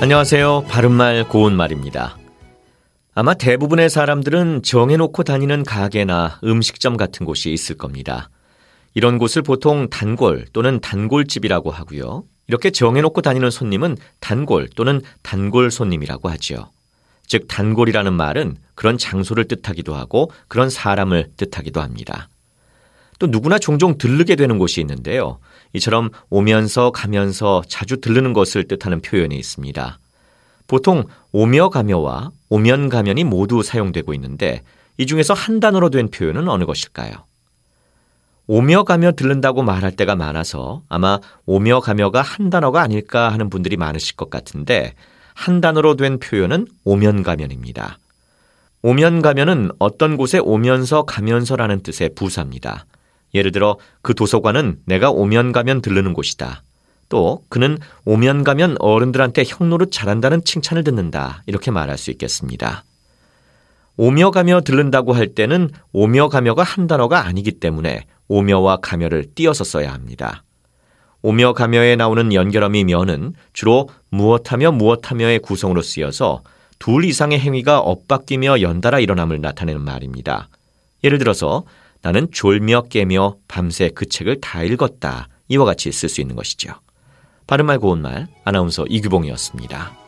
안녕하세요. 바른말 고운말입니다. 아마 대부분의 사람들은 정해놓고 다니는 가게나 음식점 같은 곳이 있을 겁니다. 이런 곳을 보통 단골 또는 단골집이라고 하고요. 이렇게 정해놓고 다니는 손님은 단골 또는 단골 손님이라고 하지요. 즉, 단골이라는 말은 그런 장소를 뜻하기도 하고 그런 사람을 뜻하기도 합니다. 또 누구나 종종 들르게 되는 곳이 있는데요. 이처럼 오면서 가면서 자주 들르는 것을 뜻하는 표현이 있습니다. 보통 오며 가며와 오면 가면이 모두 사용되고 있는데 이 중에서 한 단어로 된 표현은 어느 것일까요? 오며 가며 들른다고 말할 때가 많아서 아마 오며 가며가 한 단어가 아닐까 하는 분들이 많으실 것 같은데 한 단어로 된 표현은 오면 가면입니다. 오면 가면은 어떤 곳에 오면서 가면서라는 뜻의 부사입니다. 예를 들어 그 도서관은 내가 오면 가면 들르는 곳이다. 또 그는 오면 가면 어른들한테 형노릇 잘한다는 칭찬을 듣는다. 이렇게 말할 수 있겠습니다. 오며 가며 들른다고 할 때는 오며 가며가 한 단어가 아니기 때문에 오며와 가며를 띄어서 써야 합니다. 오며 가며에 나오는 연결어미 면은 주로 무엇하며 무엇하며의 구성으로 쓰여서 둘 이상의 행위가 엇바뀌며 연달아 일어남을 나타내는 말입니다. 예를 들어서 나는 졸며 깨며 밤새 그 책을 다 읽었다. 이와 같이 쓸 수 있는 것이죠. 바른말 고운말 아나운서 이규봉이었습니다.